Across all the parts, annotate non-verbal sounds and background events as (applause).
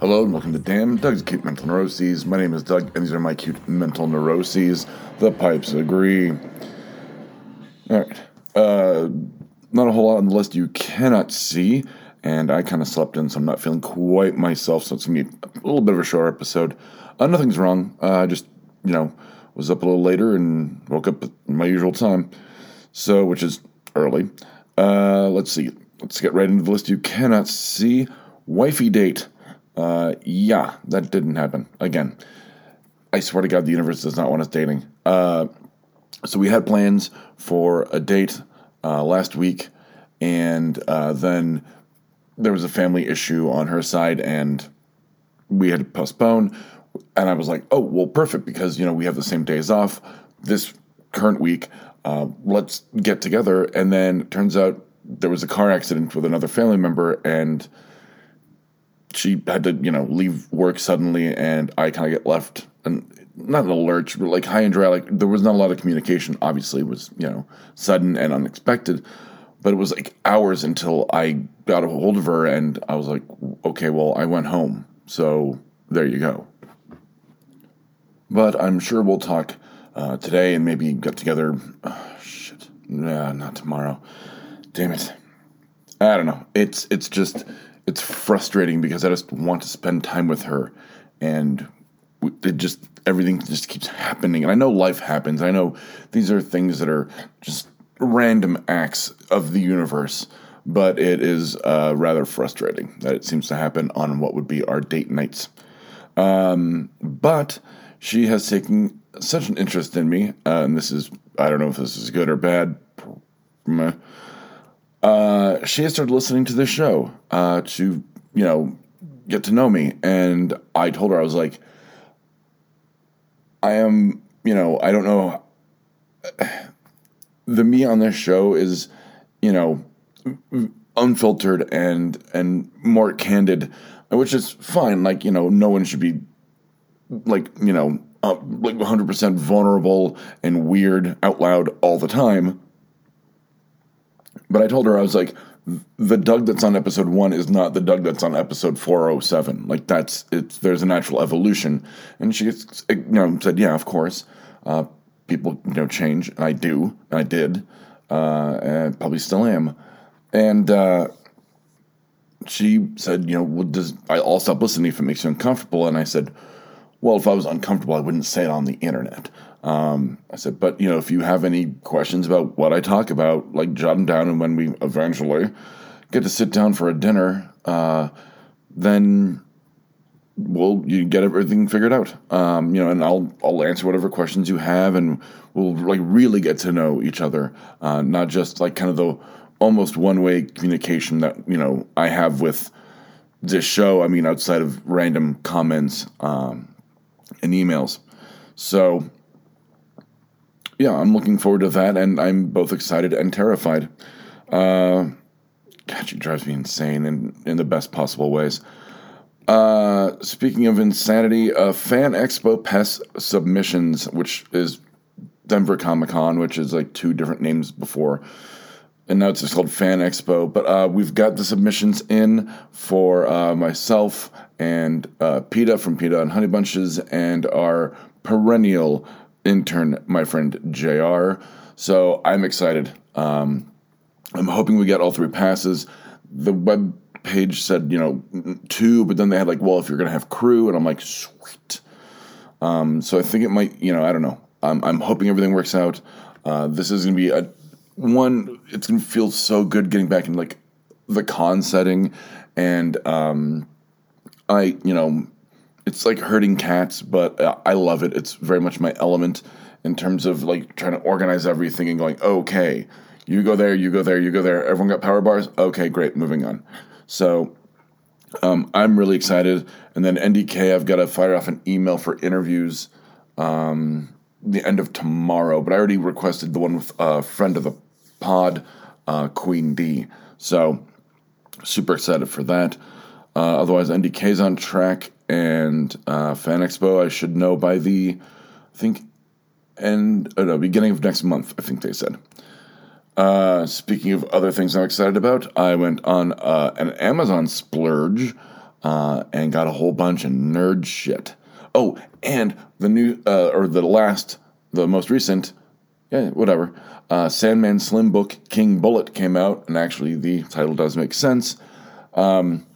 Hello and welcome to Damn Doug's Cute Mental Neuroses. My name is Doug, and these are my cute mental neuroses. The pipes agree. All right. Uh, not a whole lot on the list you cannot see, and I kind of slept in, so I'm not feeling quite myself. So it's gonna be a little bit of a short episode. Uh, nothing's wrong. Uh, I just you know was up a little later and woke up at my usual time, so which is early. Uh, let's see. Let's get right into the list you cannot see. Wifey date. Uh, yeah, that didn't happen. Again, I swear to God, the universe does not want us dating. Uh, so we had plans for a date uh, last week, and uh, then there was a family issue on her side, and we had to postpone. And I was like, oh, well, perfect, because, you know, we have the same days off this current week. Uh, let's get together. And then turns out there was a car accident with another family member, and she had to, you know, leave work suddenly, and I kind of get left, and not an lurch, but like high and dry. Like there was not a lot of communication. Obviously, it was you know sudden and unexpected, but it was like hours until I got a hold of her, and I was like, okay, well, I went home, so there you go. But I'm sure we'll talk uh, today and maybe get together. Oh, shit, nah, not tomorrow. Damn it. I don't know. It's it's just it's frustrating because I just want to spend time with her, and it just everything just keeps happening. And I know life happens. I know these are things that are just random acts of the universe, but it is uh, rather frustrating that it seems to happen on what would be our date nights. Um, but she has taken such an interest in me, uh, and this is I don't know if this is good or bad. Uh, she has started listening to this show uh, to you know get to know me, and I told her I was like I am, you know, I don't know. (sighs) The me on this show is, you know, unfiltered and and more candid, which is fine. Like you know, no one should be like you know uh, like 100% vulnerable and weird out loud all the time. But I told her I was like, the Doug that's on episode one is not the Doug that's on episode four oh seven. Like that's it's there's a natural evolution. And she you know said, yeah, of course, uh, people you know change, and I do, and I did, uh, and probably still am. And uh, she said, you know, well, does I'll stop listening if it makes you uncomfortable. And I said, well, if I was uncomfortable, I wouldn't say it on the internet. Um, I said, but you know, if you have any questions about what I talk about, like jot them down, and when we eventually get to sit down for a dinner, uh, then we'll you get everything figured out. Um, you know, and I'll I'll answer whatever questions you have, and we'll like really get to know each other, uh, not just like kind of the almost one way communication that you know I have with this show. I mean, outside of random comments um, and emails. So yeah, I'm looking forward to that, and I'm both excited and terrified. Uh, God, she drives me insane in, in the best possible ways. Uh, speaking of insanity, uh, Fan Expo PES submissions, which is Denver Comic Con, which is like two different names before, and now it's just called Fan Expo. But uh, we've got the submissions in for uh, myself and uh, PETA from PETA and Honey Bunches, and our perennial intern, my friend JR. So I'm excited. Um, I'm hoping we get all three passes. The web page said, you know, two, but then they had like, well, if you're going to have crew, and I'm like, sweet. Um, so I think it might, you know, I don't know. I'm, I'm hoping everything works out. Uh, this is going to be a one. It's going to feel so good getting back in like the con setting, and um, I, you know, it's like herding cats, but uh, I love it. It's very much my element in terms of like trying to organize everything and going, okay, you go there, you go there, you go there. Everyone got power bars? Okay, great, moving on. So um, I'm really excited. And then NDK, I've got to fire off an email for interviews um, the end of tomorrow, but I already requested the one with a friend of the pod, uh, Queen D. So super excited for that. Uh, otherwise, NDK's on track, and uh, Fan Expo I should know by the, I think, end oh no, beginning of next month. I think they said. Uh, speaking of other things I'm excited about, I went on uh, an Amazon splurge uh, and got a whole bunch of nerd shit. Oh, and the new uh, or the last, the most recent, yeah, whatever. Uh, Sandman Slim book King Bullet came out, and actually the title does make sense. Um,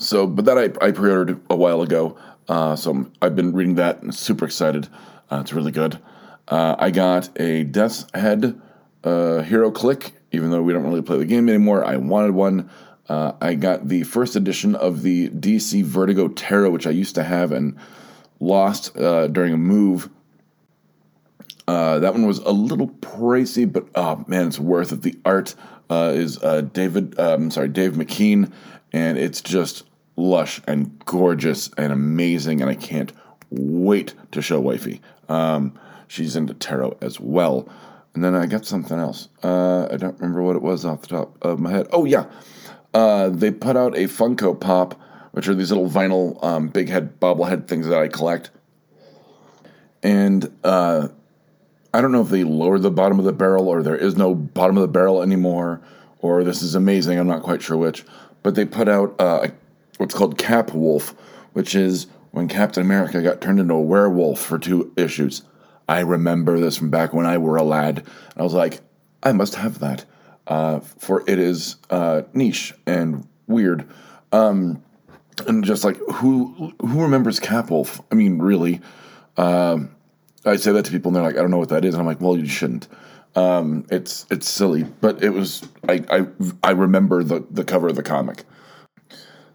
so, but that I, I pre-ordered a while ago. Uh, so I've been reading that and super excited. Uh, it's really good. Uh, I got a Death's Head uh, Click, even though we don't really play the game anymore. I wanted one. Uh, I got the first edition of the DC Vertigo Tarot, which I used to have and lost uh, during a move. That one was a little pricey, but oh man, it's worth it. The art is David, um, sorry, Dave McKean, and it's just lush and gorgeous and amazing, and I can't wait to show wifey. Um, she's into tarot as well. And then I got something else. Uh, I don't remember what it was off the top of my head. Oh yeah, uh, they put out a Funko Pop, which are these little vinyl um, big head bobblehead things that I collect. And uh, I don't know if they lowered the bottom of the barrel or there is no bottom of the barrel anymore, or this is amazing. I'm not quite sure which. But they put out uh, what's called Cap Wolf, which is when Captain America got turned into a werewolf for two issues. I remember this from back when I were a lad. And I was like, I must have that, uh, for it is uh, niche and weird. Um, and just like who who remembers Cap Wolf? I mean, really. Um, I say that to people, and they're like, "I don't know what that is." And I'm like, "Well, you shouldn't." Um, it's it's silly, but it was. I I, I remember the the cover of the comic,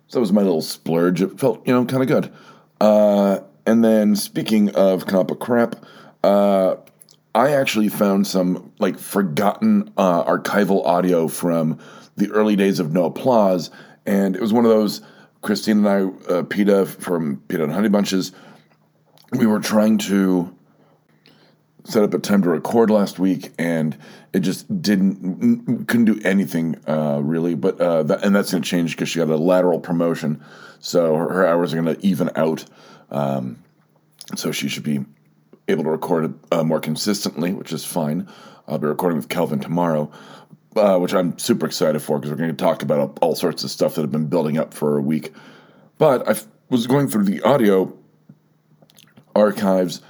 so it was my little splurge. It felt you know kind of good. Uh, and then speaking of book crap, uh, I actually found some like forgotten uh, archival audio from the early days of No Applause, and it was one of those. Christine and I, uh, PETA from PETA and Honey Bunches, we were trying to set up a time to record last week, and it just didn't couldn't do anything uh, really. But uh, that, and that's going to change because she got a lateral promotion, so her, her hours are going to even out. Um, so she should be able to record uh, more consistently, which is fine. I'll be recording with Kelvin tomorrow, uh, which I'm super excited for because we're going to talk about all sorts of stuff that have been building up for a week. But I was going through the audio archives,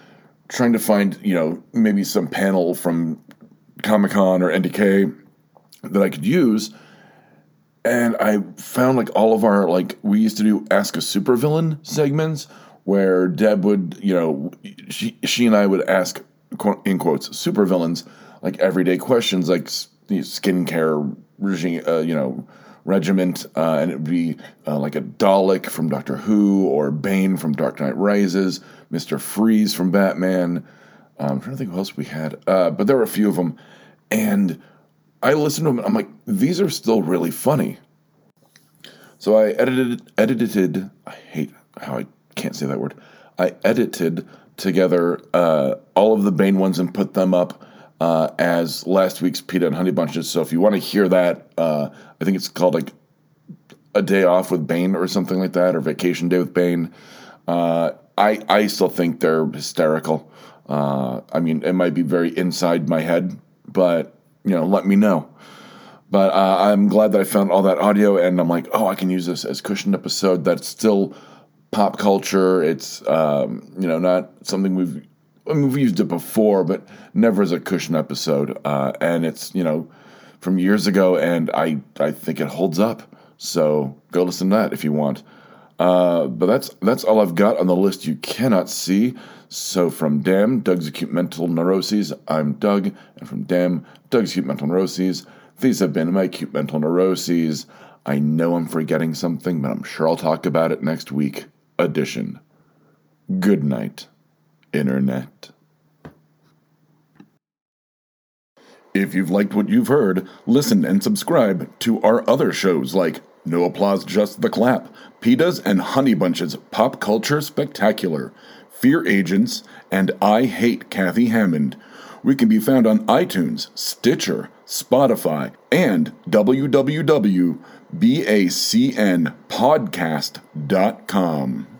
trying to find, you know, maybe some panel from Comic Con or NDK that I could use. And I found like all of our, like, we used to do Ask a Supervillain segments where Deb would, you know, she, she and I would ask, in quotes, supervillains, like everyday questions like skincare regime, uh, you know, regiment, uh, and it would be uh, like a Dalek from Doctor Who or Bane from Dark Knight Rises, Mister Freeze from Batman. Um, I'm trying to think who else we had, uh, but there were a few of them, and I listened to them. I'm like, these are still really funny. So I edited, edited. I hate how I can't say that word. I edited together uh, all of the Bane ones and put them up uh, as last week's PETA and Honey Bunches. So if you want to hear that, uh, I think it's called like a day off with Bane or something like that, or vacation day with Bane. Uh, I I still think they're hysterical. Uh, I mean, it might be very inside my head, but you know, let me know. But uh, I'm glad that I found all that audio, and I'm like, oh, I can use this as cushioned episode. That's still pop culture. It's um, you know not something we've I mean, we've used it before, but never as a cushion episode. Uh, and it's you know from years ago, and I I think it holds up. So go listen to that if you want. Uh, but that's that's all I've got on the list you cannot see. So from Damn, Doug's Acute Mental Neuroses, I'm Doug, and from Damn, Doug's Acute Mental Neuroses, these have been my acute mental neuroses. I know I'm forgetting something, but I'm sure I'll talk about it next week. Edition. Good night. Internet. If you've liked what you've heard, listen and subscribe to our other shows like No Applause, Just the Clap, PETA's and Honey Bunches Pop Culture Spectacular, Fear Agents, and I Hate Kathy Hammond. We can be found on iTunes, Stitcher, Spotify, and www.bacnpodcast.com.